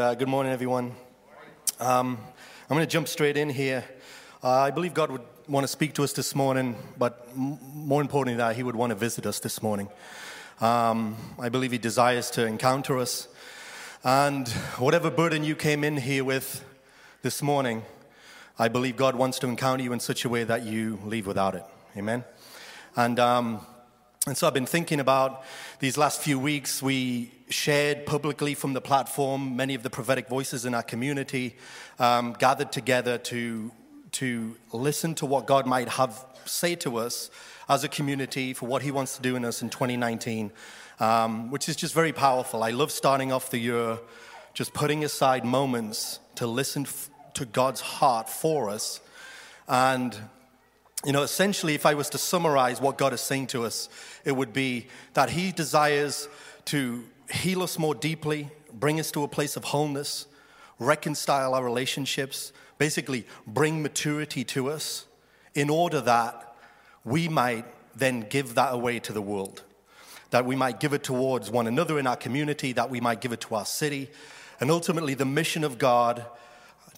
uh, good morning, everyone. Um, I'm going to jump straight in here. Uh, I believe God would want to speak to us this morning, but m- more importantly, that He would want to visit us this morning. Um, I believe He desires to encounter us. And whatever burden you came in here with this morning, I believe God wants to encounter you in such a way that you leave without it. Amen. And um, and so I've been thinking about these last few weeks. We shared publicly from the platform many of the prophetic voices in our community, um, gathered together to, to listen to what God might have say to us as a community for what He wants to do in us in 2019, um, which is just very powerful. I love starting off the year just putting aside moments to listen f- to God's heart for us and you know, essentially, if I was to summarize what God is saying to us, it would be that He desires to heal us more deeply, bring us to a place of wholeness, reconcile our relationships, basically bring maturity to us in order that we might then give that away to the world. That we might give it towards one another in our community, that we might give it to our city, and ultimately the mission of God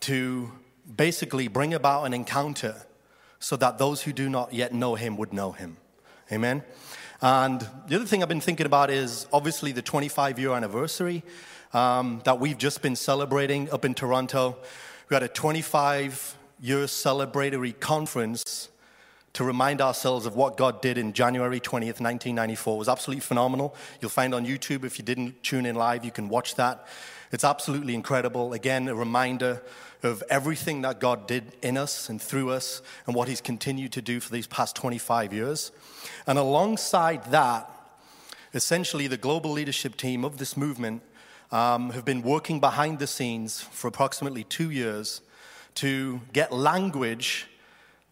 to basically bring about an encounter so that those who do not yet know him would know him. Amen. And the other thing I've been thinking about is obviously the 25 year anniversary um, that we've just been celebrating up in Toronto. We had a 25 year celebratory conference to remind ourselves of what God did in January 20th, 1994. It was absolutely phenomenal. You'll find on YouTube, if you didn't tune in live, you can watch that. It's absolutely incredible. Again, a reminder of everything that God did in us and through us and what He's continued to do for these past 25 years. And alongside that, essentially, the global leadership team of this movement um, have been working behind the scenes for approximately two years to get language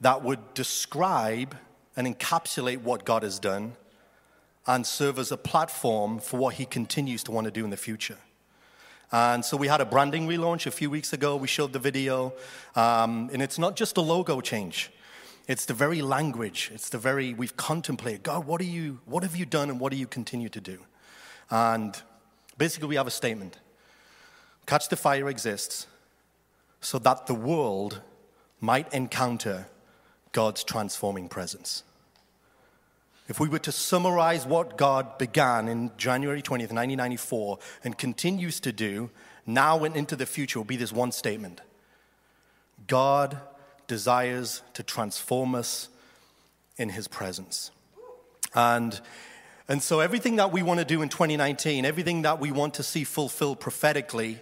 that would describe and encapsulate what God has done and serve as a platform for what He continues to want to do in the future. And so we had a branding relaunch a few weeks ago. We showed the video. Um, and it's not just a logo change. It's the very language. It's the very, we've contemplated, God, what, are you, what have you done and what do you continue to do? And basically, we have a statement Catch the Fire exists so that the world might encounter God's transforming presence. If we were to summarize what God began in January 20th, 1994, and continues to do now and into the future, will be this one statement God desires to transform us in His presence. And, and so, everything that we want to do in 2019, everything that we want to see fulfilled prophetically,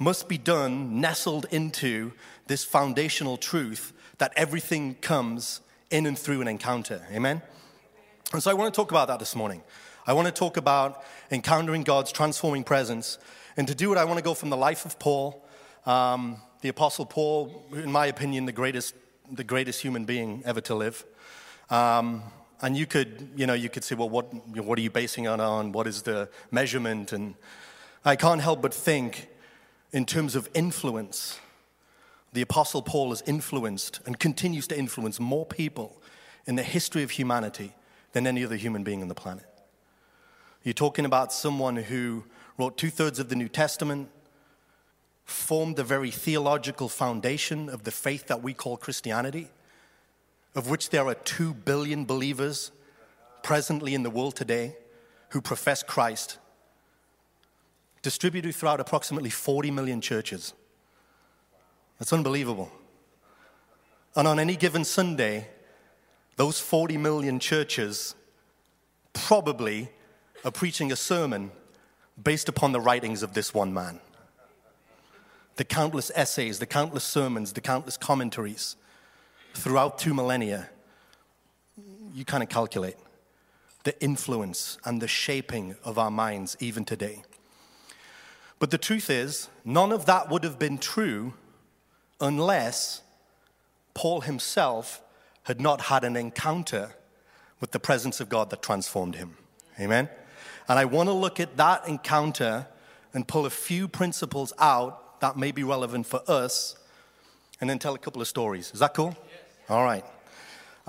must be done nestled into this foundational truth that everything comes in and through an encounter. Amen? And so I want to talk about that this morning. I want to talk about encountering God's transforming presence. And to do it, I want to go from the life of Paul, um, the Apostle Paul, in my opinion, the greatest, the greatest human being ever to live. Um, and you could, you know, you could say, well, what, what are you basing it on? What is the measurement? And I can't help but think, in terms of influence, the Apostle Paul has influenced and continues to influence more people in the history of humanity than any other human being on the planet. You're talking about someone who wrote two thirds of the New Testament, formed the very theological foundation of the faith that we call Christianity, of which there are two billion believers presently in the world today who profess Christ, distributed throughout approximately 40 million churches. That's unbelievable. And on any given Sunday, those 40 million churches probably are preaching a sermon based upon the writings of this one man. The countless essays, the countless sermons, the countless commentaries throughout two millennia, you kind of calculate the influence and the shaping of our minds even today. But the truth is, none of that would have been true unless Paul himself had not had an encounter with the presence of God that transformed him. Amen? And I want to look at that encounter and pull a few principles out that may be relevant for us and then tell a couple of stories. Is that cool? Yes. All right.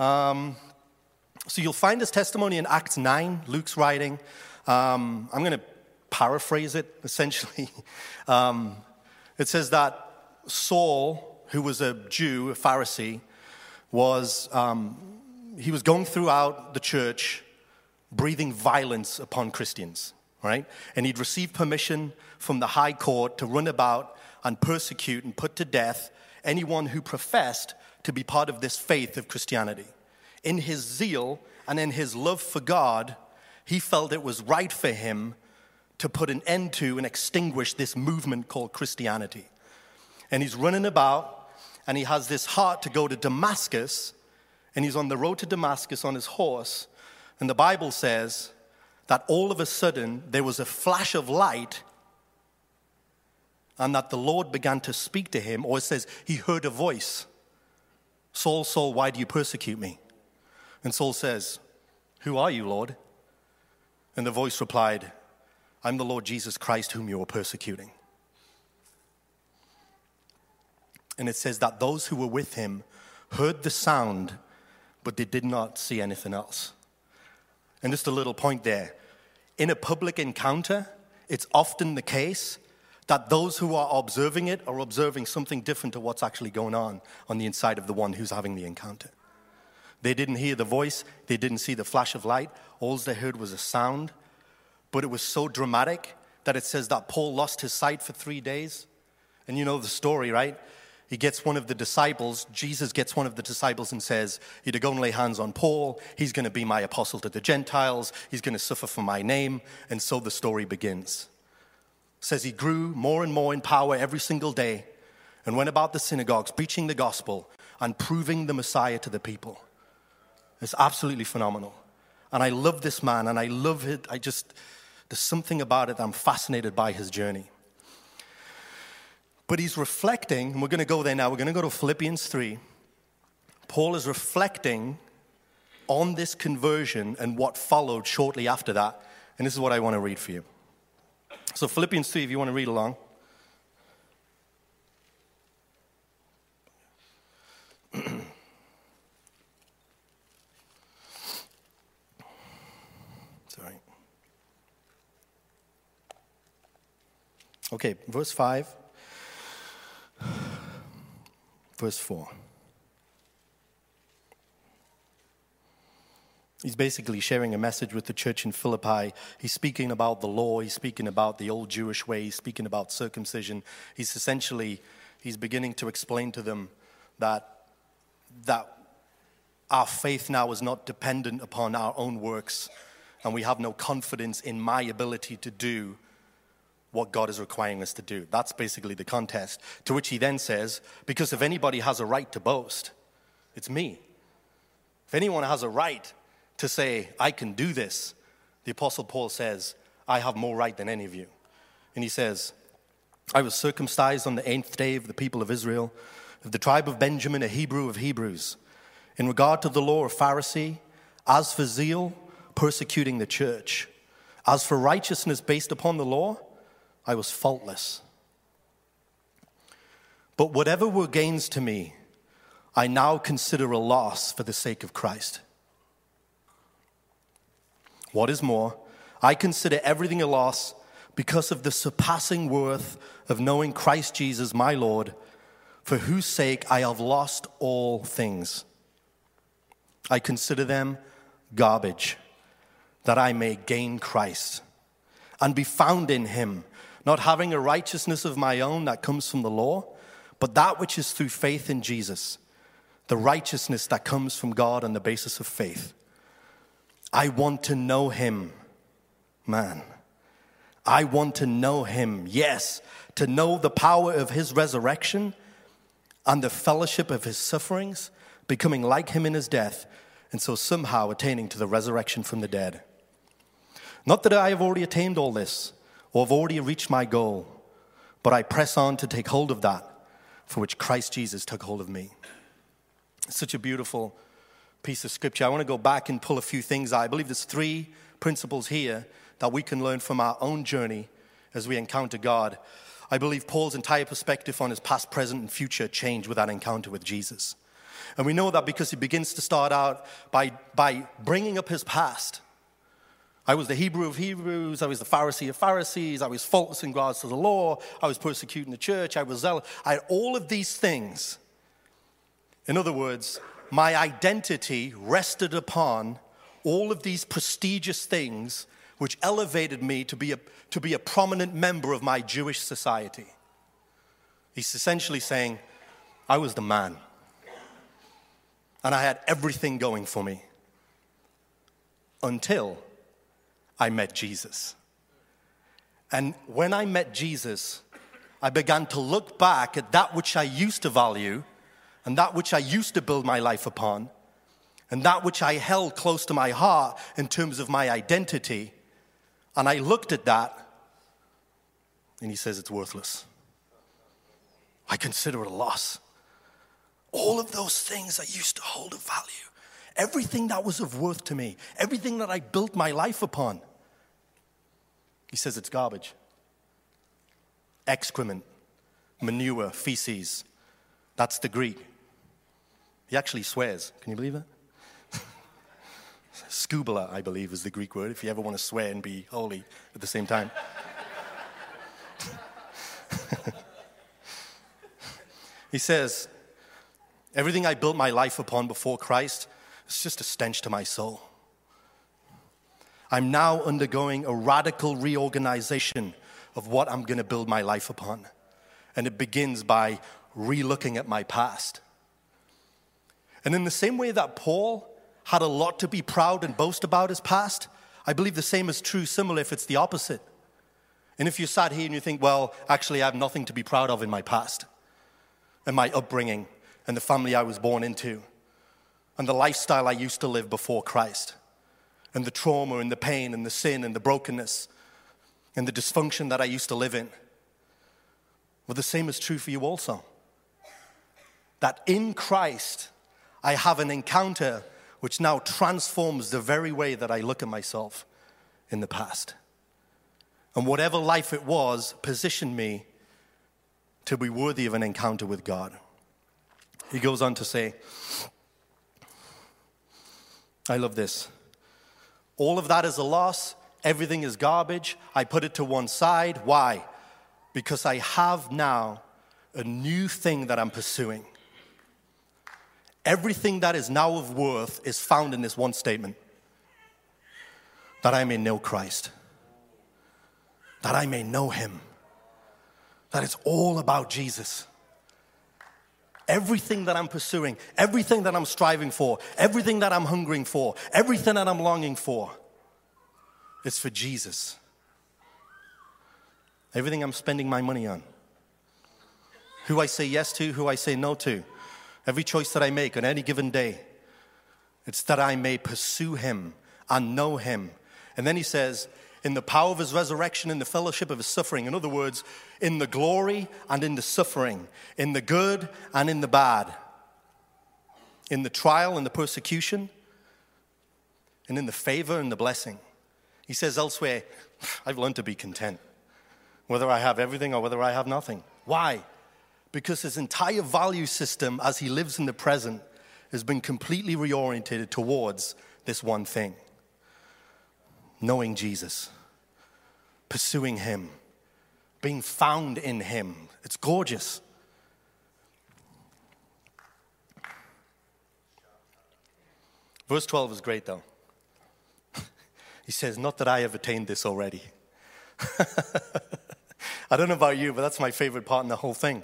Um, so you'll find this testimony in Acts 9, Luke's writing. Um, I'm going to paraphrase it essentially. Um, it says that Saul, who was a Jew, a Pharisee, was um, he was going throughout the church breathing violence upon Christians, right? And he'd received permission from the high court to run about and persecute and put to death anyone who professed to be part of this faith of Christianity. In his zeal and in his love for God, he felt it was right for him to put an end to and extinguish this movement called Christianity. And he's running about and he has this heart to go to Damascus. And he's on the road to Damascus on his horse. And the Bible says that all of a sudden there was a flash of light and that the Lord began to speak to him, or it says he heard a voice Saul, Saul, why do you persecute me? And Saul says, Who are you, Lord? And the voice replied, I'm the Lord Jesus Christ whom you are persecuting. And it says that those who were with him heard the sound, but they did not see anything else. And just a little point there. In a public encounter, it's often the case that those who are observing it are observing something different to what's actually going on on the inside of the one who's having the encounter. They didn't hear the voice, they didn't see the flash of light. All they heard was a sound, but it was so dramatic that it says that Paul lost his sight for three days. And you know the story, right? He gets one of the disciples, Jesus gets one of the disciples and says, You're to go and lay hands on Paul. He's going to be my apostle to the Gentiles. He's going to suffer for my name. And so the story begins. It says he grew more and more in power every single day and went about the synagogues preaching the gospel and proving the Messiah to the people. It's absolutely phenomenal. And I love this man and I love it. I just, there's something about it I'm fascinated by his journey. But he's reflecting, and we're going to go there now. We're going to go to Philippians 3. Paul is reflecting on this conversion and what followed shortly after that. And this is what I want to read for you. So, Philippians 3, if you want to read along. Sorry. Okay, verse 5 verse 4. He's basically sharing a message with the church in Philippi. He's speaking about the law, he's speaking about the old Jewish way, he's speaking about circumcision. He's essentially he's beginning to explain to them that that our faith now is not dependent upon our own works and we have no confidence in my ability to do what God is requiring us to do. That's basically the contest. To which he then says, Because if anybody has a right to boast, it's me. If anyone has a right to say, I can do this, the Apostle Paul says, I have more right than any of you. And he says, I was circumcised on the eighth day of the people of Israel, of the tribe of Benjamin, a Hebrew of Hebrews. In regard to the law, a Pharisee, as for zeal, persecuting the church. As for righteousness based upon the law, I was faultless. But whatever were gains to me, I now consider a loss for the sake of Christ. What is more, I consider everything a loss because of the surpassing worth of knowing Christ Jesus, my Lord, for whose sake I have lost all things. I consider them garbage, that I may gain Christ and be found in him not having a righteousness of my own that comes from the law, but that which is through faith in Jesus, the righteousness that comes from God on the basis of faith. I want to know him, man. I want to know him, yes, to know the power of his resurrection and the fellowship of his sufferings, becoming like him in his death, and so somehow attaining to the resurrection from the dead. Not that I have already attained all this or have already reached my goal, but I press on to take hold of that for which Christ Jesus took hold of me. It's such a beautiful piece of scripture. I want to go back and pull a few things out. I believe there's three principles here that we can learn from our own journey as we encounter God. I believe Paul's entire perspective on his past, present, and future changed with that encounter with Jesus. And we know that because he begins to start out by, by bringing up his past I was the Hebrew of Hebrews. I was the Pharisee of Pharisees. I was faultless in regards to the law. I was persecuting the church. I was zealous. I had all of these things. In other words, my identity rested upon all of these prestigious things which elevated me to be a, to be a prominent member of my Jewish society. He's essentially saying, I was the man. And I had everything going for me until I met Jesus. And when I met Jesus, I began to look back at that which I used to value and that which I used to build my life upon and that which I held close to my heart in terms of my identity. And I looked at that and he says it's worthless. I consider it a loss. All of those things I used to hold of value, everything that was of worth to me, everything that I built my life upon, he says it's garbage. Excrement, manure, feces. That's the Greek. He actually swears. Can you believe that? Skubala, I believe, is the Greek word, if you ever want to swear and be holy at the same time. he says, Everything I built my life upon before Christ is just a stench to my soul. I'm now undergoing a radical reorganization of what I'm going to build my life upon. And it begins by relooking at my past. And in the same way that Paul had a lot to be proud and boast about his past, I believe the same is true, similar if it's the opposite. And if you sat here and you think, well, actually, I have nothing to be proud of in my past, and my upbringing, and the family I was born into, and the lifestyle I used to live before Christ and the trauma and the pain and the sin and the brokenness and the dysfunction that I used to live in. Well, the same is true for you also. That in Christ, I have an encounter which now transforms the very way that I look at myself in the past. And whatever life it was positioned me to be worthy of an encounter with God. He goes on to say, I love this. All of that is a loss. Everything is garbage. I put it to one side. Why? Because I have now a new thing that I'm pursuing. Everything that is now of worth is found in this one statement that I may know Christ, that I may know Him, that it's all about Jesus. Everything that I'm pursuing, everything that I'm striving for, everything that I'm hungering for, everything that I'm longing for, it's for Jesus. Everything I'm spending my money on, who I say yes to, who I say no to, every choice that I make on any given day, it's that I may pursue Him and know Him. And then He says, in the power of his resurrection, in the fellowship of his suffering. In other words, in the glory and in the suffering, in the good and in the bad, in the trial and the persecution, and in the favor and the blessing. He says elsewhere, I've learned to be content, whether I have everything or whether I have nothing. Why? Because his entire value system as he lives in the present has been completely reoriented towards this one thing knowing Jesus, pursuing Him, being found in Him. It's gorgeous. Verse 12 is great, though. he says, Not that I have attained this already. I don't know about you, but that's my favorite part in the whole thing.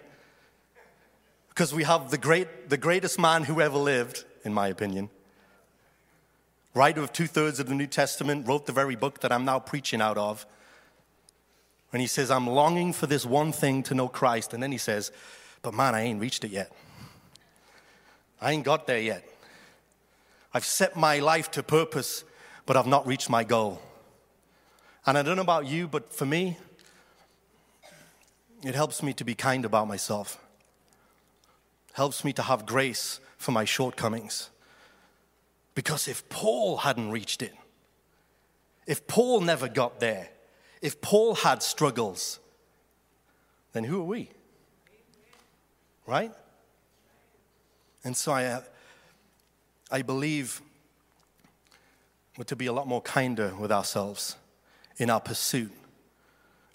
Because we have the, great, the greatest man who ever lived, in my opinion, writer of two thirds of the New Testament, wrote the very book that I'm now preaching out of. And he says, I'm longing for this one thing to know Christ. And then he says, But man, I ain't reached it yet. I ain't got there yet. I've set my life to purpose, but I've not reached my goal. And I don't know about you, but for me, it helps me to be kind about myself, helps me to have grace for my shortcomings. Because if Paul hadn't reached it, if Paul never got there, if Paul had struggles, then who are we? Right? And so I, uh, I believe We're to be a lot more kinder with ourselves in our pursuit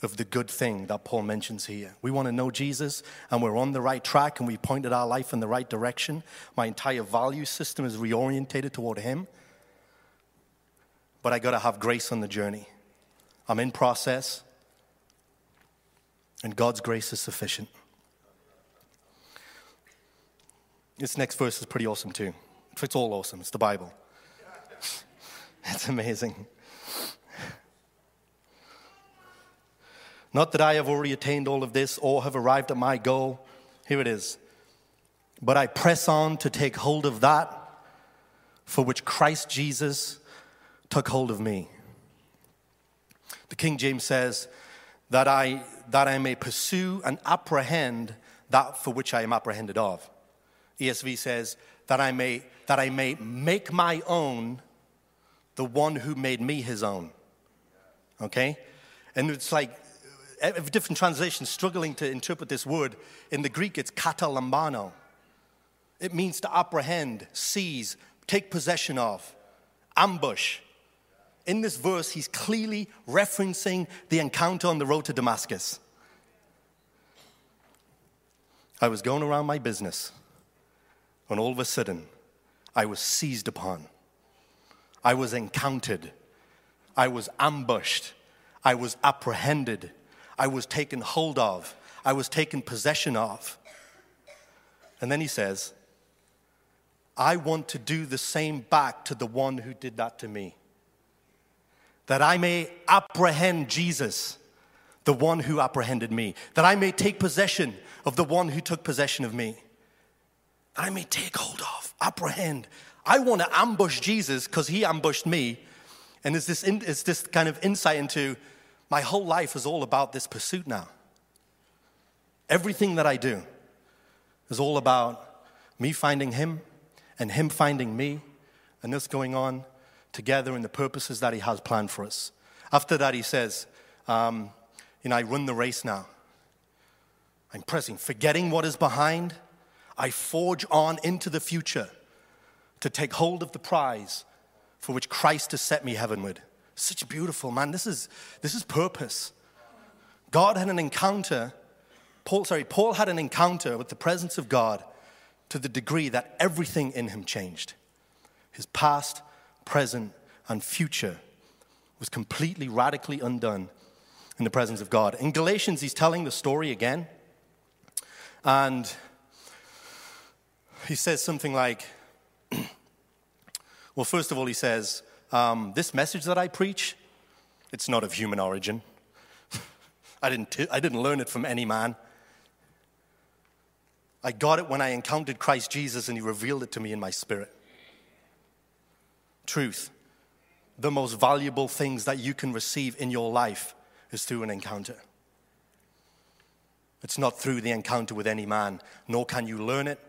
of the good thing that Paul mentions here. We want to know Jesus and we're on the right track and we pointed our life in the right direction. My entire value system is reorientated toward Him. But I got to have grace on the journey. I'm in process, and God's grace is sufficient. This next verse is pretty awesome too. It's all awesome. It's the Bible. It's amazing. Not that I have already attained all of this or have arrived at my goal. Here it is. But I press on to take hold of that for which Christ Jesus took hold of me. The King James says, that I, that I may pursue and apprehend that for which I am apprehended of. ESV says, that I may, that I may make my own the one who made me his own. Okay? And it's like different translations struggling to interpret this word. In the Greek, it's katalambano. It means to apprehend, seize, take possession of, ambush. In this verse, he's clearly referencing the encounter on the road to Damascus. I was going around my business when all of a sudden I was seized upon. I was encountered. I was ambushed. I was apprehended. I was taken hold of, I was taken possession of. And then he says, I want to do the same back to the one who did that to me. That I may apprehend Jesus, the one who apprehended me. That I may take possession of the one who took possession of me. That I may take hold of, apprehend. I want to ambush Jesus because he ambushed me. And it's this, it's this kind of insight into my whole life is all about this pursuit now. Everything that I do is all about me finding Him and Him finding me and this going on together in the purposes that He has planned for us. After that, He says, um, You know, I run the race now. I'm pressing, forgetting what is behind. I forge on into the future to take hold of the prize for which Christ has set me heavenward. Such beautiful, man. This is, this is purpose. God had an encounter, Paul, sorry, Paul had an encounter with the presence of God to the degree that everything in him changed. His past, present, and future was completely, radically undone in the presence of God. In Galatians, he's telling the story again. And he says something like, well, first of all, he says, um, this message that I preach, it's not of human origin. I, didn't t- I didn't learn it from any man. I got it when I encountered Christ Jesus and he revealed it to me in my spirit. Truth. The most valuable things that you can receive in your life is through an encounter. It's not through the encounter with any man, nor can you learn it,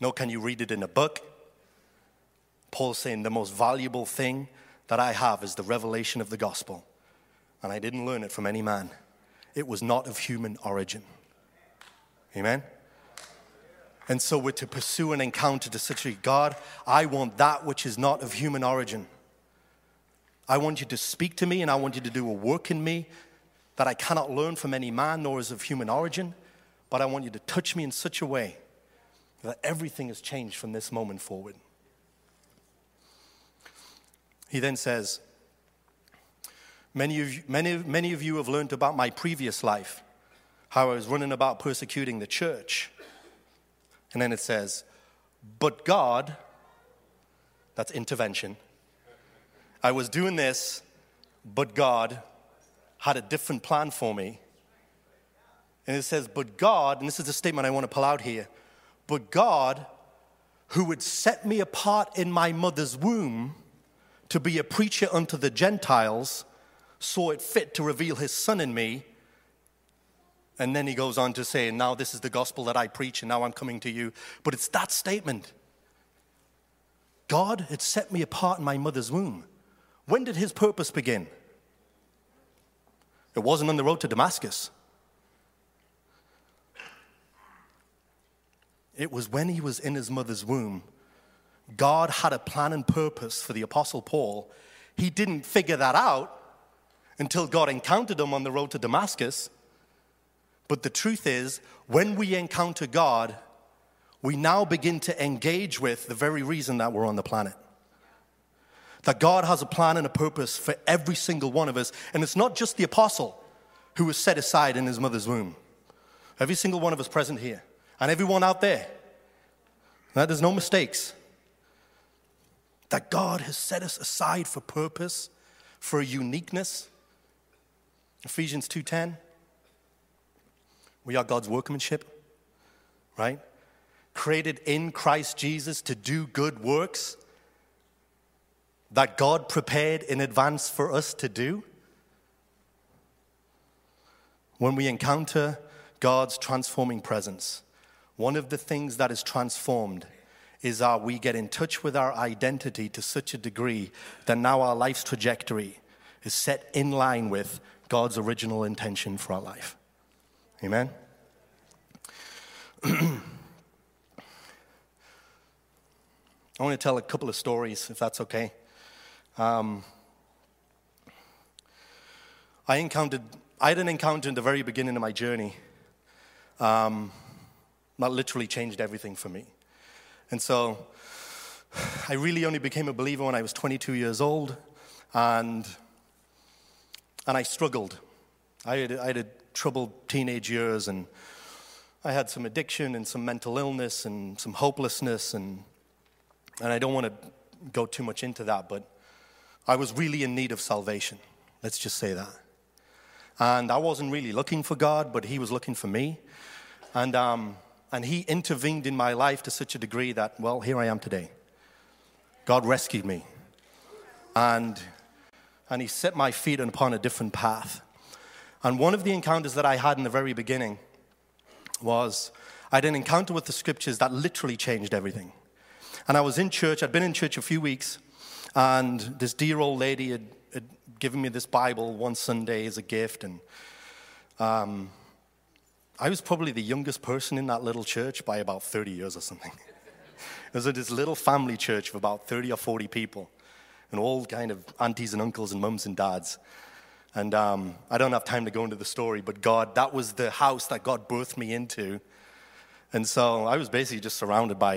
nor can you read it in a book. Paul's saying the most valuable thing that I have is the revelation of the gospel. And I didn't learn it from any man, it was not of human origin. Amen? And so we're to pursue an encounter to such a God, I want that which is not of human origin. I want you to speak to me and I want you to do a work in me that I cannot learn from any man nor is of human origin, but I want you to touch me in such a way that everything has changed from this moment forward. He then says, Many of, you, many, many of you have learned about my previous life, how I was running about persecuting the church. And then it says, But God, that's intervention. I was doing this, but God had a different plan for me. And it says, But God, and this is the statement I want to pull out here, but God, who would set me apart in my mother's womb, to be a preacher unto the Gentiles, saw it fit to reveal his son in me. And then he goes on to say, Now this is the gospel that I preach, and now I'm coming to you. But it's that statement God had set me apart in my mother's womb. When did his purpose begin? It wasn't on the road to Damascus. It was when he was in his mother's womb God had a plan and purpose for the Apostle Paul. He didn't figure that out until God encountered him on the road to Damascus. But the truth is, when we encounter God, we now begin to engage with the very reason that we're on the planet. That God has a plan and a purpose for every single one of us. And it's not just the apostle who was set aside in his mother's womb. Every single one of us present here, and everyone out there. That there's no mistakes. That God has set us aside for purpose, for uniqueness. Ephesians 2:10. We are God's workmanship, right? Created in Christ Jesus to do good works that God prepared in advance for us to do. When we encounter God's transforming presence, one of the things that is transformed is that we get in touch with our identity to such a degree that now our life's trajectory is set in line with God's original intention for our life. Amen? I want to tell a couple of stories, if that's okay. Um, I encountered, I had an encounter in the very beginning of my journey um, that literally changed everything for me. And so I really only became a believer when I was 22 years old, and, and I struggled. I had, I had a troubled teenage years, and I had some addiction and some mental illness and some hopelessness, and, and I don't want to go too much into that, but I was really in need of salvation. Let's just say that. And I wasn't really looking for God, but He was looking for me. And, um, and He intervened in my life to such a degree that, well, here I am today. God rescued me. And, and He set my feet upon a different path. And one of the encounters that I had in the very beginning was I had an encounter with the scriptures that literally changed everything. And I was in church, I'd been in church a few weeks, and this dear old lady had, had given me this Bible one Sunday as a gift. And um, I was probably the youngest person in that little church by about 30 years or something. it was this little family church of about 30 or 40 people, and all kind of aunties and uncles and mums and dads. And um, I don't have time to go into the story, but God, that was the house that God birthed me into. And so I was basically just surrounded by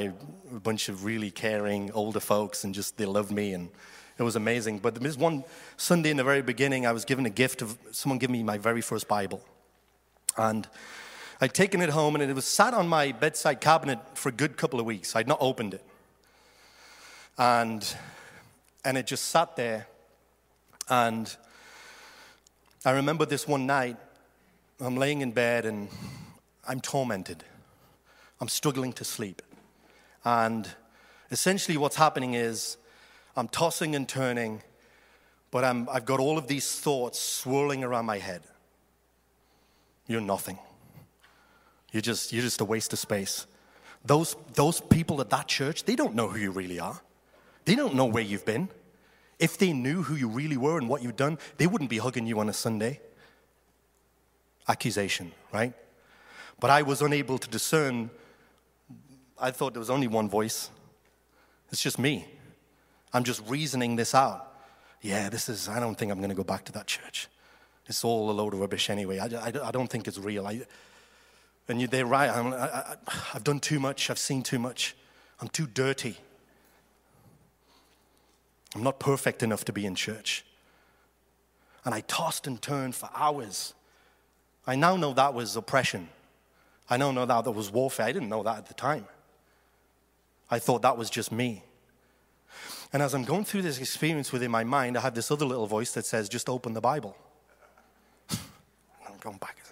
a bunch of really caring older folks, and just they loved me, and it was amazing. But was one Sunday in the very beginning, I was given a gift of someone gave me my very first Bible. And I'd taken it home, and it was sat on my bedside cabinet for a good couple of weeks. I'd not opened it. And, and it just sat there. And I remember this one night, I'm laying in bed and I'm tormented. I'm struggling to sleep. And essentially, what's happening is I'm tossing and turning, but I'm, I've got all of these thoughts swirling around my head. You're nothing. You're just, you're just a waste of space. Those, those people at that church, they don't know who you really are. They don't know where you've been. If they knew who you really were and what you've done, they wouldn't be hugging you on a Sunday. Accusation, right? But I was unable to discern. I thought there was only one voice. It's just me. I'm just reasoning this out. Yeah, this is, I don't think I'm going to go back to that church. It's all a load of rubbish anyway. I, I, I don't think it's real. I, and they're right. I, I, I've done too much. I've seen too much. I'm too dirty. I'm not perfect enough to be in church. And I tossed and turned for hours. I now know that was oppression. I now know that that was warfare. I didn't know that at the time. I thought that was just me. And as I'm going through this experience within my mind, I have this other little voice that says, just open the Bible. I'm going back.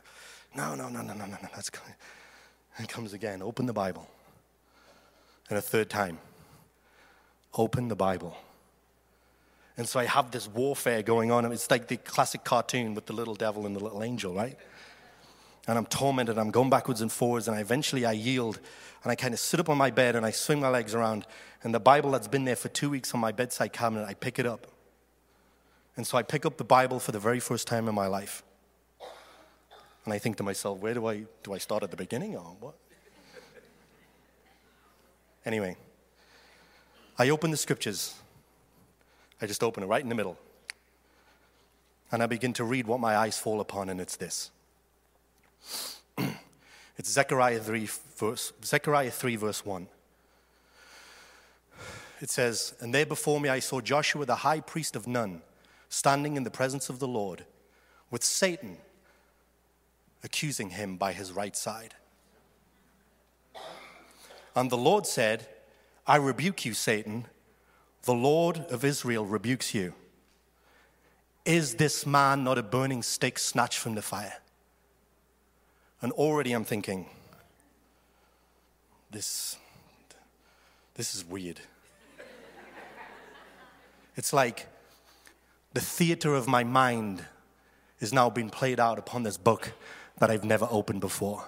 No, no, no, no, no, no, no. That's coming. And it comes again. Open the Bible. And a third time. Open the Bible. And so I have this warfare going on. It's like the classic cartoon with the little devil and the little angel, right? And I'm tormented. I'm going backwards and forwards. And I eventually I yield. And I kind of sit up on my bed and I swing my legs around. And the Bible that's been there for two weeks on my bedside cabinet, I pick it up. And so I pick up the Bible for the very first time in my life. And I think to myself, where do I do I start at the beginning or what? Anyway, I open the scriptures I just open it right in the middle. And I begin to read what my eyes fall upon, and it's this. it's Zechariah 3, verse, Zechariah 3, verse 1. It says, And there before me I saw Joshua, the high priest of Nun, standing in the presence of the Lord, with Satan accusing him by his right side. And the Lord said, I rebuke you, Satan. The Lord of Israel rebukes you. Is this man not a burning stick snatched from the fire? And already I'm thinking, this, this is weird. it's like the theater of my mind is now being played out upon this book that I've never opened before.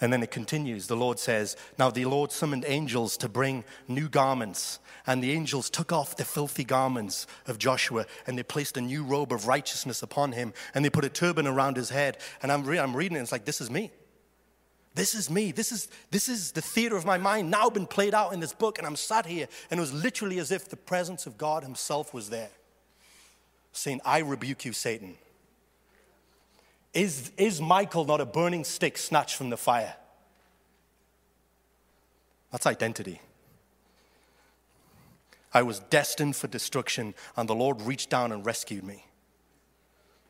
And then it continues. The Lord says, Now the Lord summoned angels to bring new garments. And the angels took off the filthy garments of Joshua and they placed a new robe of righteousness upon him. And they put a turban around his head. And I'm, re- I'm reading it, it's like, This is me. This is me. This is, this is the theater of my mind now been played out in this book. And I'm sat here. And it was literally as if the presence of God Himself was there, saying, I rebuke you, Satan. Is, is Michael not a burning stick snatched from the fire? That's identity. I was destined for destruction, and the Lord reached down and rescued me.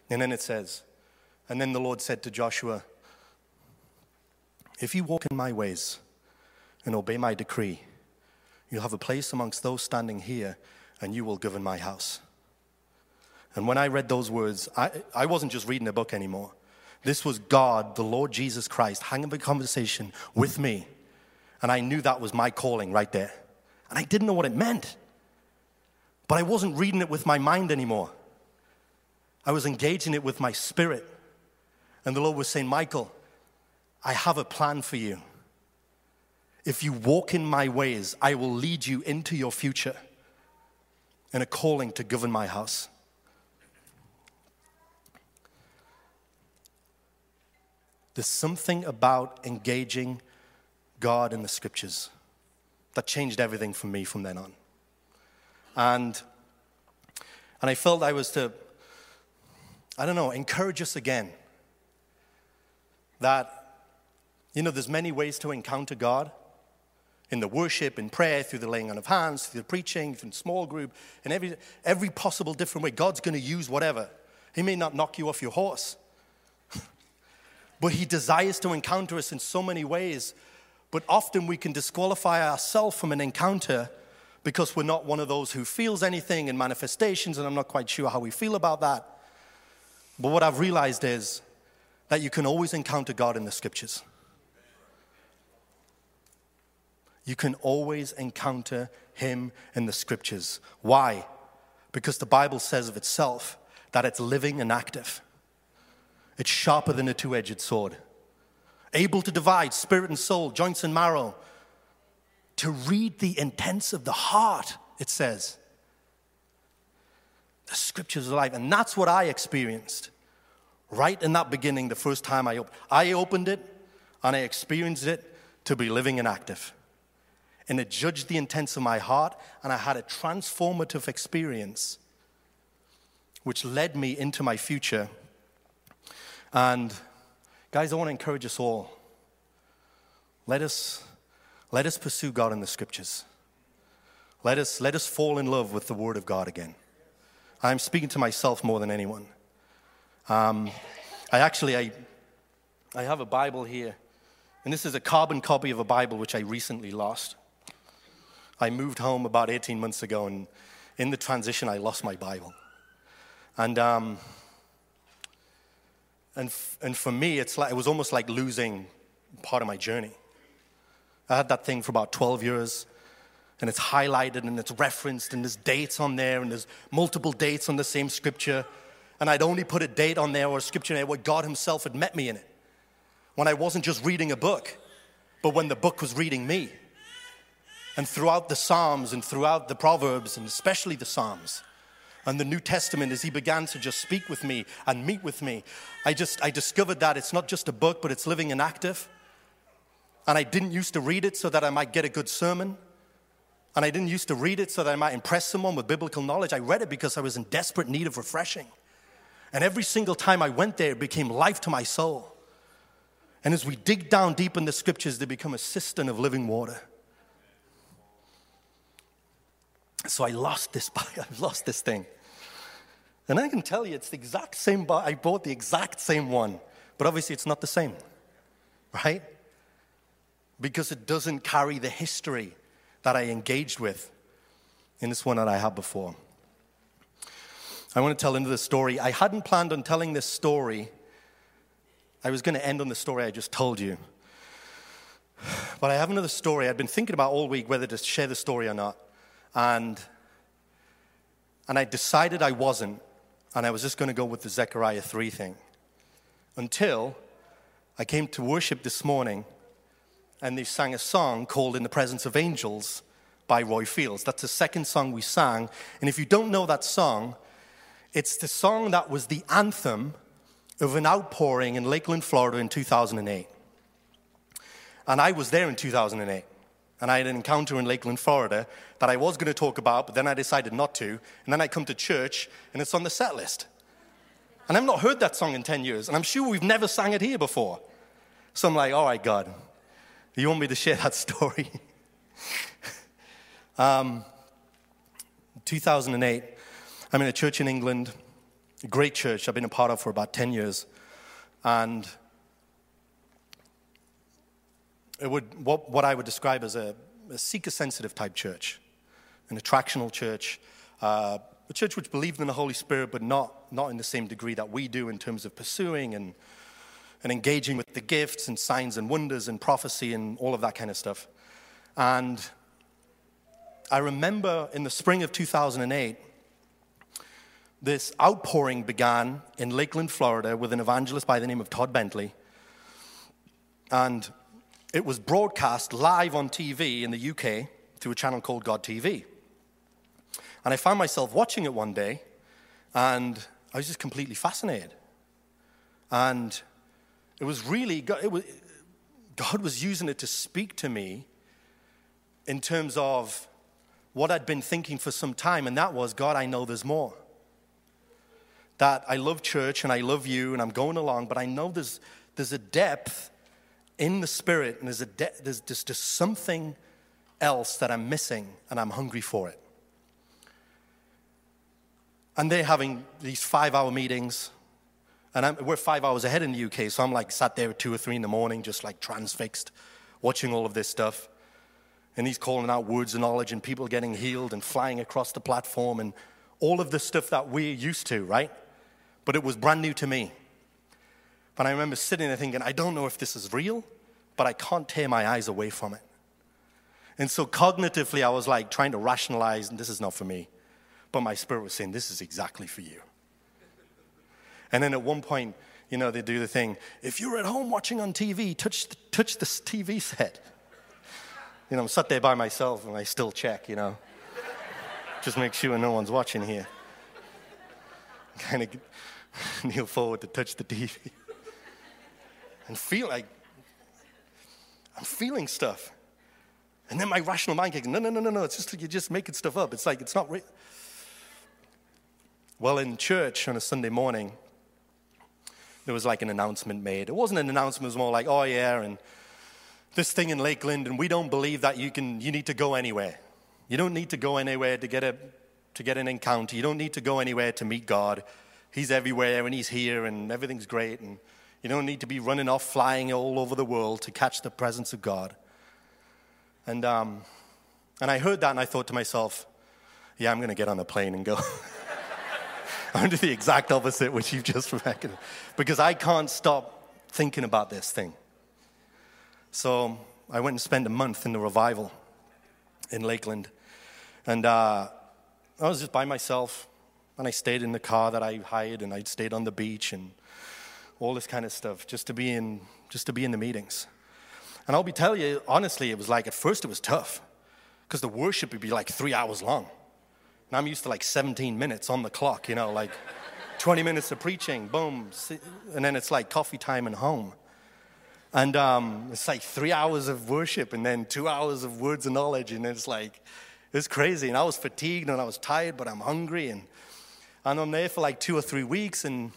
And then it says, And then the Lord said to Joshua, If you walk in my ways and obey my decree, you'll have a place amongst those standing here, and you will govern my house. And when I read those words, I, I wasn't just reading a book anymore. This was God, the Lord Jesus Christ, having a conversation with me. And I knew that was my calling right there. And I didn't know what it meant. But I wasn't reading it with my mind anymore. I was engaging it with my spirit. And the Lord was saying, Michael, I have a plan for you. If you walk in my ways, I will lead you into your future in a calling to govern my house. There's something about engaging God in the scriptures that changed everything for me from then on. And, and I felt I was to, I don't know, encourage us again that, you know, there's many ways to encounter God in the worship, in prayer, through the laying on of hands, through the preaching, through small group, in every, every possible different way. God's going to use whatever. He may not knock you off your horse, but He desires to encounter us in so many ways. But often we can disqualify ourselves from an encounter because we're not one of those who feels anything in manifestations, and I'm not quite sure how we feel about that. But what I've realized is that you can always encounter God in the scriptures. You can always encounter Him in the scriptures. Why? Because the Bible says of itself that it's living and active. It's sharper than a two edged sword, able to divide spirit and soul, joints and marrow, to read the intents of the heart, it says. The scriptures are alive. And that's what I experienced right in that beginning, the first time I opened. I opened it and I experienced it to be living and active. And it judged the intents of my heart, and I had a transformative experience which led me into my future and guys, I want to encourage us all. Let us, let us pursue God in the scriptures. Let us, let us fall in love with the Word of God again. I'm speaking to myself more than anyone. Um, I actually, I, I have a Bible here, and this is a carbon copy of a Bible which I recently lost. I moved home about 18 months ago, and in the transition, I lost my Bible. And um, and, f- and for me, it's like, it was almost like losing part of my journey. I had that thing for about 12 years, and it's highlighted and it's referenced, and there's dates on there, and there's multiple dates on the same scripture. And I'd only put a date on there or a scripture there where God Himself had met me in it. When I wasn't just reading a book, but when the book was reading me. And throughout the Psalms and throughout the Proverbs, and especially the Psalms, and the New Testament as he began to just speak with me and meet with me. I just I discovered that it's not just a book, but it's living and active. And I didn't used to read it so that I might get a good sermon. And I didn't used to read it so that I might impress someone with biblical knowledge. I read it because I was in desperate need of refreshing. And every single time I went there, it became life to my soul. And as we dig down deep in the scriptures, they become a cistern of living water. So I lost this, bike, I've lost this thing. And I can tell you, it's the exact same, bike. I bought the exact same one, but obviously it's not the same, right? Because it doesn't carry the history that I engaged with in this one that I had before. I want to tell another story. I hadn't planned on telling this story. I was going to end on the story I just told you. But I have another story. I'd been thinking about all week whether to share the story or not. And, and I decided I wasn't and I was just going to go with the Zechariah 3 thing until I came to worship this morning and they sang a song called In the Presence of Angels by Roy Fields. That's the second song we sang. And if you don't know that song, it's the song that was the anthem of an outpouring in Lakeland, Florida in 2008. And I was there in 2008 and I had an encounter in Lakeland, Florida that I was going to talk about, but then I decided not to. And then I come to church and it's on the set list. And I've not heard that song in 10 years, and I'm sure we've never sang it here before. So I'm like, all right, God, you want me to share that story? um, 2008, I'm in a church in England, a great church I've been a part of for about 10 years. And it would, what, what I would describe as a, a seeker sensitive type church, an attractional church, uh, a church which believed in the Holy Spirit, but not, not in the same degree that we do in terms of pursuing and, and engaging with the gifts and signs and wonders and prophecy and all of that kind of stuff. And I remember in the spring of 2008, this outpouring began in Lakeland, Florida, with an evangelist by the name of Todd Bentley. And it was broadcast live on TV in the UK through a channel called God TV. And I found myself watching it one day, and I was just completely fascinated. And it was really, it was, God was using it to speak to me in terms of what I'd been thinking for some time, and that was, God, I know there's more. That I love church and I love you and I'm going along, but I know there's, there's a depth in the spirit, and there's, a de- there's just, just something else that I'm missing, and I'm hungry for it. And they're having these five hour meetings, and I'm, we're five hours ahead in the UK, so I'm like sat there at two or three in the morning, just like transfixed, watching all of this stuff. And he's calling out words of knowledge, and people getting healed and flying across the platform, and all of the stuff that we're used to, right? But it was brand new to me. But I remember sitting there thinking, I don't know if this is real, but I can't tear my eyes away from it. And so cognitively, I was like trying to rationalize, and this is not for me. But my spirit was saying, this is exactly for you. And then at one point, you know, they do the thing if you're at home watching on TV, touch, touch this TV set. You know, I'm sat there by myself and I still check, you know, just make sure no one's watching here. Kind of kneel forward to touch the TV and feel like I'm feeling stuff. And then my rational mind kicks, no, no, no, no, no, it's just you're just making stuff up. It's like, it's not real. Well, in church on a Sunday morning, there was like an announcement made. It wasn't an announcement, it was more like, oh yeah, and this thing in Lakeland, and we don't believe that you can, you need to go anywhere. You don't need to go anywhere to get a, to get an encounter. You don't need to go anywhere to meet God. He's everywhere and he's here and everything's great. And you don't need to be running off flying all over the world to catch the presence of God. And, um, and I heard that and I thought to myself, yeah, I'm going to get on a plane and go. I'm going to do the exact opposite, which you've just reckoned, because I can't stop thinking about this thing. So I went and spent a month in the revival in Lakeland. And uh, I was just by myself, and I stayed in the car that I hired, and I stayed on the beach, and all this kind of stuff, just to be in, just to be in the meetings. And I'll be telling you, honestly, it was like, at first it was tough, because the worship would be like three hours long. And I'm used to like 17 minutes on the clock, you know, like 20 minutes of preaching, boom, and then it's like coffee time and home. And um, it's like three hours of worship and then two hours of words of knowledge, and it's like, it's crazy. And I was fatigued and I was tired, but I'm hungry. And, and I'm there for like two or three weeks. And,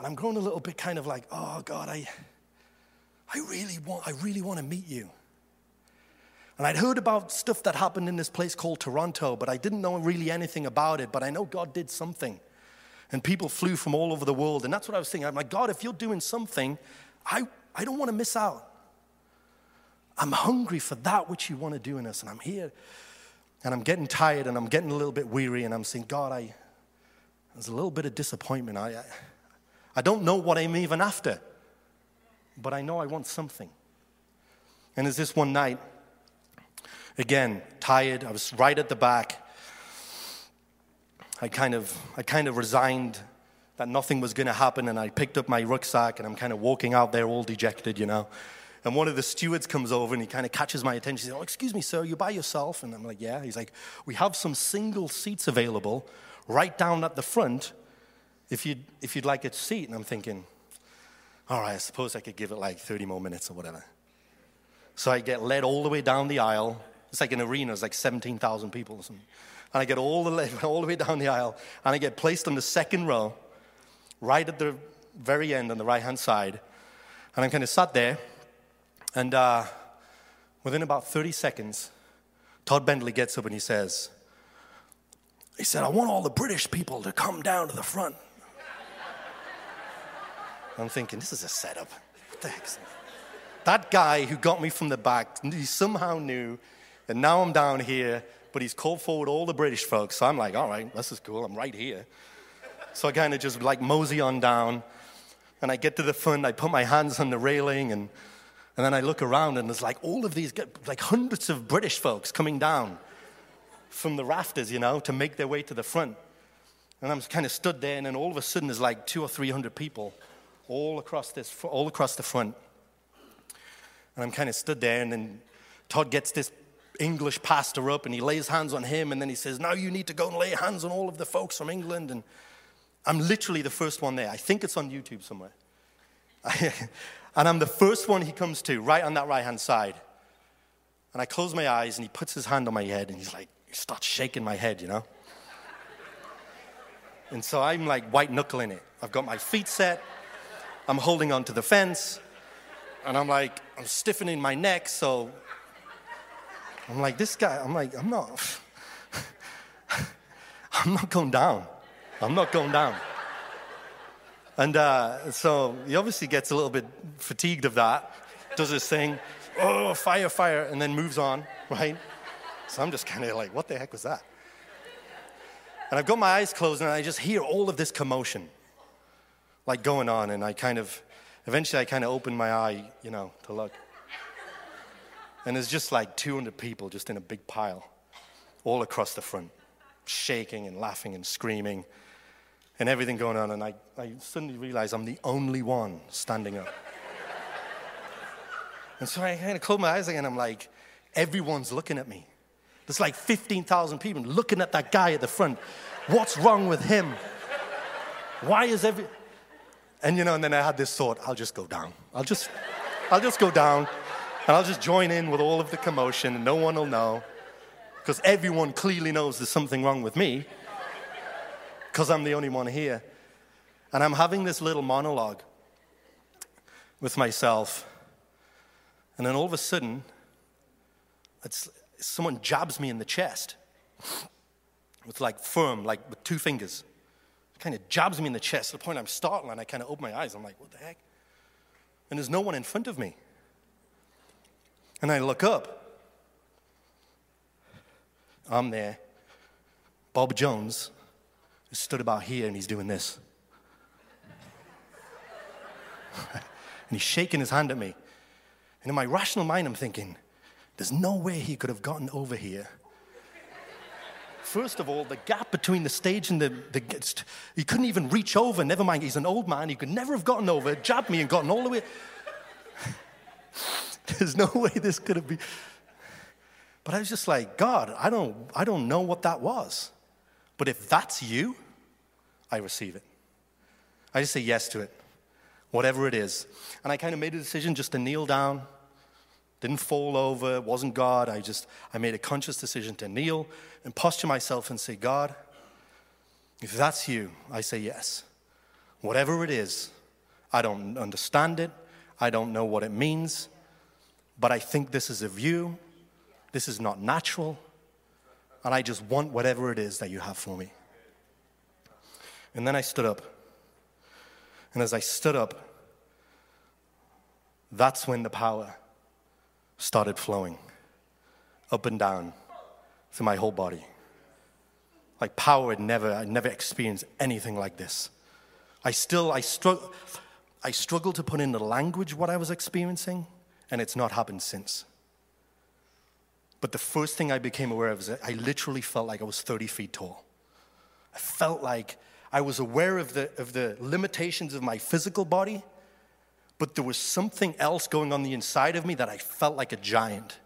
and I'm growing a little bit kind of like, oh, God, I, I really want, I really want to meet you. And I'd heard about stuff that happened in this place called Toronto, but I didn't know really anything about it. But I know God did something. And people flew from all over the world. And that's what I was thinking. I'm like, God, if you're doing something, I, I don't want to miss out. I'm hungry for that which you want to do in us. And I'm here and I'm getting tired and I'm getting a little bit weary. And I'm saying, God, I, there's a little bit of disappointment. I, I, I don't know what I'm even after, but I know I want something. And there's this one night, Again, tired. I was right at the back. I kind of, I kind of resigned that nothing was going to happen, and I picked up my rucksack and I'm kind of walking out there all dejected, you know. And one of the stewards comes over and he kind of catches my attention. He says, Oh, excuse me, sir, you by yourself? And I'm like, Yeah. He's like, We have some single seats available right down at the front if you'd, if you'd like a seat. And I'm thinking, All right, I suppose I could give it like 30 more minutes or whatever. So I get led all the way down the aisle it's like an arena, it's like 17,000 people or something. And I get all the, all the way down the aisle, and I get placed on the second row, right at the very end on the right hand side. And I'm kind of sat there, and uh, within about 30 seconds, Todd Bentley gets up and he says, he said, I want all the British people to come down to the front. I'm thinking, this is a setup. What the? That guy who got me from the back, he somehow knew and now I'm down here, but he's called forward all the British folks. So I'm like, all right, this is cool. I'm right here. So I kind of just like mosey on down. And I get to the front, I put my hands on the railing, and, and then I look around, and there's like all of these, like hundreds of British folks coming down from the rafters, you know, to make their way to the front. And I'm kind of stood there, and then all of a sudden there's like two or three hundred people all across this, all across the front. And I'm kind of stood there, and then Todd gets this English pastor up and he lays hands on him and then he says, Now you need to go and lay hands on all of the folks from England. And I'm literally the first one there. I think it's on YouTube somewhere. and I'm the first one he comes to, right on that right hand side. And I close my eyes and he puts his hand on my head and he's like, he starts shaking my head, you know? and so I'm like white knuckling it. I've got my feet set, I'm holding onto the fence, and I'm like, I'm stiffening my neck so I'm like, this guy, I'm like, I'm not, I'm not going down. I'm not going down. And uh, so he obviously gets a little bit fatigued of that, does his thing, oh, fire, fire, and then moves on, right? So I'm just kind of like, what the heck was that? And I've got my eyes closed and I just hear all of this commotion, like going on. And I kind of, eventually, I kind of opened my eye, you know, to look. And there's just like 200 people just in a big pile all across the front, shaking and laughing and screaming and everything going on. And I, I suddenly realize I'm the only one standing up. and so I kind of close my eyes again. I'm like, everyone's looking at me. There's like 15,000 people looking at that guy at the front. What's wrong with him? Why is every. And you know, and then I had this thought I'll just go down. I'll just, I'll just go down and I'll just join in with all of the commotion and no one will know because everyone clearly knows there's something wrong with me because I'm the only one here. And I'm having this little monologue with myself. And then all of a sudden, someone jabs me in the chest with like firm, like with two fingers. Kind of jabs me in the chest to the point I'm startled and I kind of open my eyes. I'm like, what the heck? And there's no one in front of me. And I look up. I'm there. Bob Jones is stood about here and he's doing this. and he's shaking his hand at me. And in my rational mind, I'm thinking, there's no way he could have gotten over here. First of all, the gap between the stage and the, the he couldn't even reach over. Never mind, he's an old man. He could never have gotten over, jabbed me and gotten all the way. There's no way this could have been. But I was just like, God, I don't, I don't know what that was. But if that's you, I receive it. I just say yes to it, whatever it is. And I kind of made a decision just to kneel down Didn't fall over, it wasn't God. I just, I made a conscious decision to kneel and posture myself and say, God, if that's you, I say yes. Whatever it is, I don't understand it, I don't know what it means, but I think this is of you. This is not natural, and I just want whatever it is that you have for me. And then I stood up. And as I stood up, that's when the power started flowing up and down through my whole body. Like power had never, I never experienced anything like this. I still, I, struggle, I struggle to put into language what I was experiencing, and it's not happened since. But the first thing I became aware of is that I literally felt like I was 30 feet tall. I felt like I was aware of the, of the limitations of my physical body, but there was something else going on the inside of me that I felt like a giant.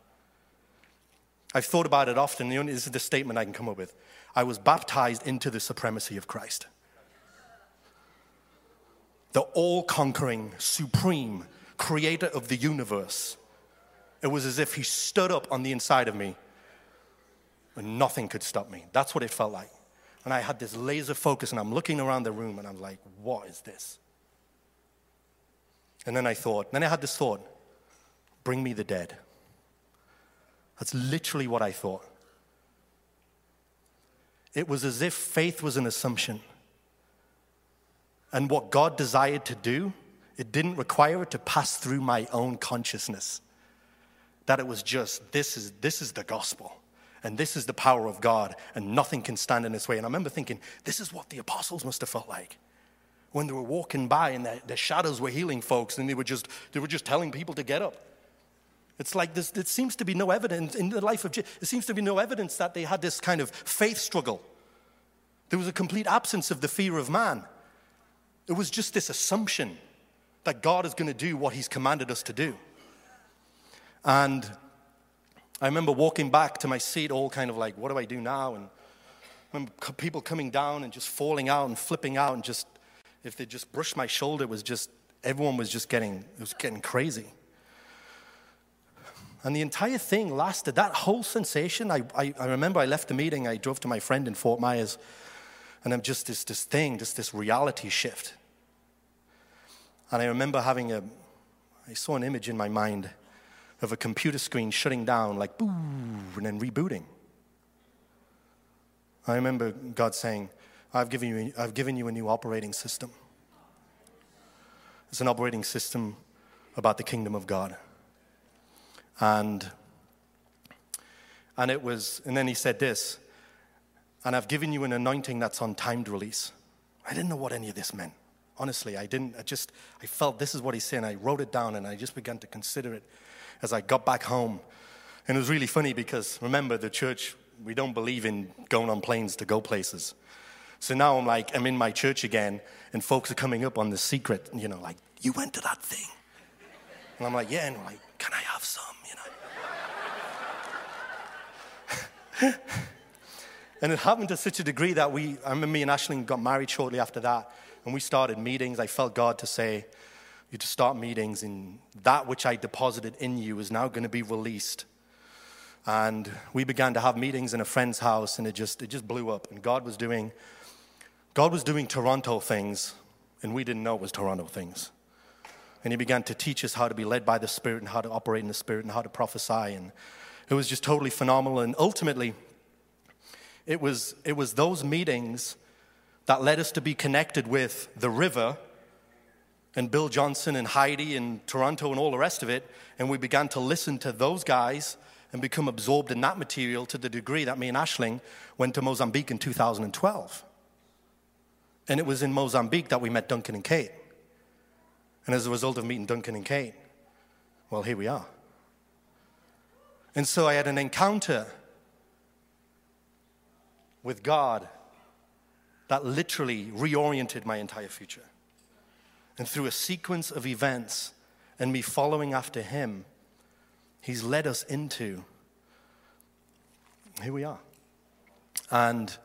I've thought about it often. This is the statement I can come up with. I was baptized into the supremacy of Christ. The all conquering, supreme creator of the universe. It was as if he stood up on the inside of me and nothing could stop me. That's what it felt like. And I had this laser focus, and I'm looking around the room, and I'm like, what is this? And then I thought, then I had this thought bring me the dead. That's literally what I thought. It was as if faith was an assumption. And what God desired to do, it didn't require it to pass through my own consciousness. That it was just, this is, this is the gospel and this is the power of God, and nothing can stand in its way. And I remember thinking, this is what the apostles must have felt like when they were walking by and the, the shadows were healing folks, and they were just they were just telling people to get up. It's like this, there seems to be no evidence in the life of Jesus. There seems to be no evidence that they had this kind of faith struggle. There was a complete absence of the fear of man. It was just this assumption that God is going to do what He's commanded us to do. And I remember walking back to my seat, all kind of like, what do I do now? And people coming down and just falling out and flipping out, and just, if they just brushed my shoulder, was just, everyone was just getting, it was getting crazy. And the entire thing lasted, that whole sensation. I, I, I remember I left the meeting, I drove to my friend in Fort Myers, and I'm just this, this thing, just this reality shift. And I remember having a, I saw an image in my mind of a computer screen shutting down, like boo, and then rebooting. I remember God saying, I've given you, I've given you a new operating system. It's an operating system about the kingdom of God. And, and it was, and then he said this, and I've given you an anointing that's on timed release. I didn't know what any of this meant. Honestly, I didn't. I just, I felt this is what he's saying. I wrote it down and I just began to consider it as I got back home. And it was really funny because remember, the church, we don't believe in going on planes to go places. So now I'm like, I'm in my church again, and folks are coming up on the secret, you know, like, you went to that thing. And I'm like, yeah, and I'm like, can I have some, you know? and it happened to such a degree that we, I remember me and Ashling got married shortly after that, and we started meetings. I felt God to say, you to start meetings, and that which I deposited in you is now going to be released. And we began to have meetings in a friend's house, and it just it just blew up. And God was doing God was doing Toronto things, and we didn't know it was Toronto things. And He began to teach us how to be led by the Spirit and how to operate in the Spirit and how to prophesy. And it was just totally phenomenal. And ultimately, it was it was those meetings that led us to be connected with the river and Bill Johnson and Heidi and Toronto and all the rest of it. And we began to listen to those guys and become absorbed in that material to the degree that me and Ashling went to Mozambique in 2012. And it was in Mozambique that we met Duncan and Kate. And as a result of meeting Duncan and Kate, well, here we are. And so I had an encounter with God that literally reoriented my entire future. And through a sequence of events and me following after him, he's led us into here we are. And,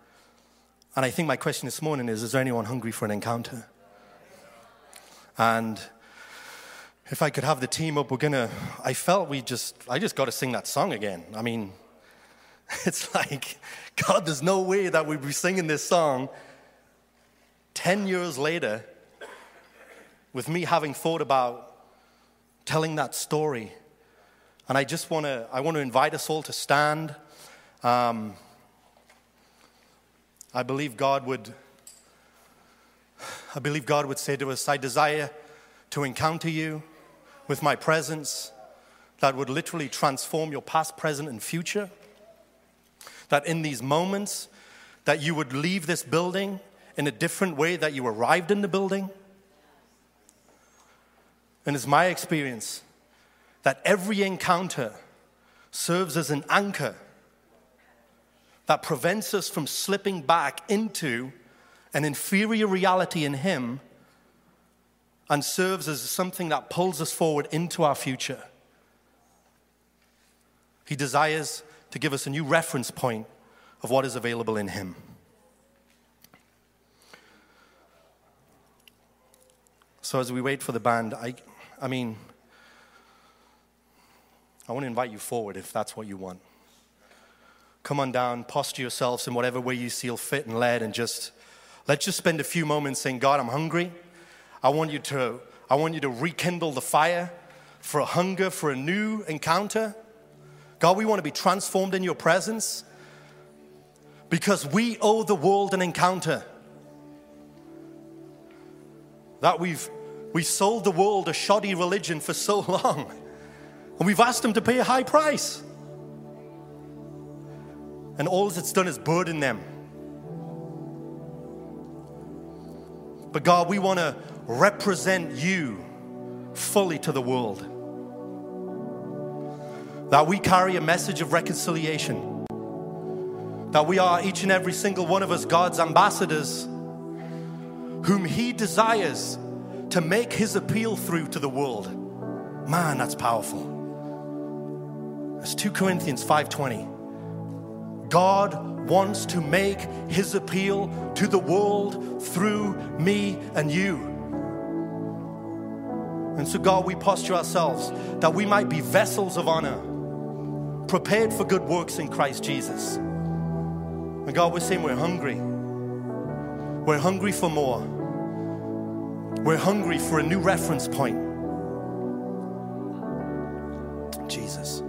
and I think my question this morning is Is there anyone hungry for an encounter? And If I could have the team up, we're gonna. I felt we just, I just got to sing that song again. I mean, it's like, God, there's no way that we'd be singing this song 10 years later with me having thought about telling that story. And I just want to, I want to invite us all to stand. Um, I believe God would, I believe God would say to us, I desire to encounter you with my presence that would literally transform your past, present, and future. That in these moments, that you would leave this building in a different way that you arrived in the building. And it's my experience that every encounter serves as an anchor that prevents us from slipping back into an inferior reality in Him and serves as something that pulls us forward into our future. He desires to give us a new reference point of what is available in Him. So, as we wait for the band, I, I mean, I want to invite you forward if that's what you want. Come on down, posture yourselves in whatever way you feel fit and led, and just let's just spend a few moments saying, God, I'm hungry. I want you to, I want you to rekindle the fire for a hunger, for a new encounter. God, we want to be transformed in your presence because we owe the world an encounter. That we've, we sold the world a shoddy religion for so long, and we've asked them to pay a high price. And all it's done is burden them. But God, we want to represent you fully to the world. That we carry a message of reconciliation. That we are each and every single one of us God's ambassadors, whom He desires to make His appeal through to the world. Man, that's powerful. That's 2 Corinthians 5:20. God wants to make his appeal to the world through me and you. And so, God, we posture ourselves that we might be vessels of honor, prepared for good works in Christ Jesus. And God, we're saying we're hungry. We're hungry for more. We're hungry for a new reference point. Jesus.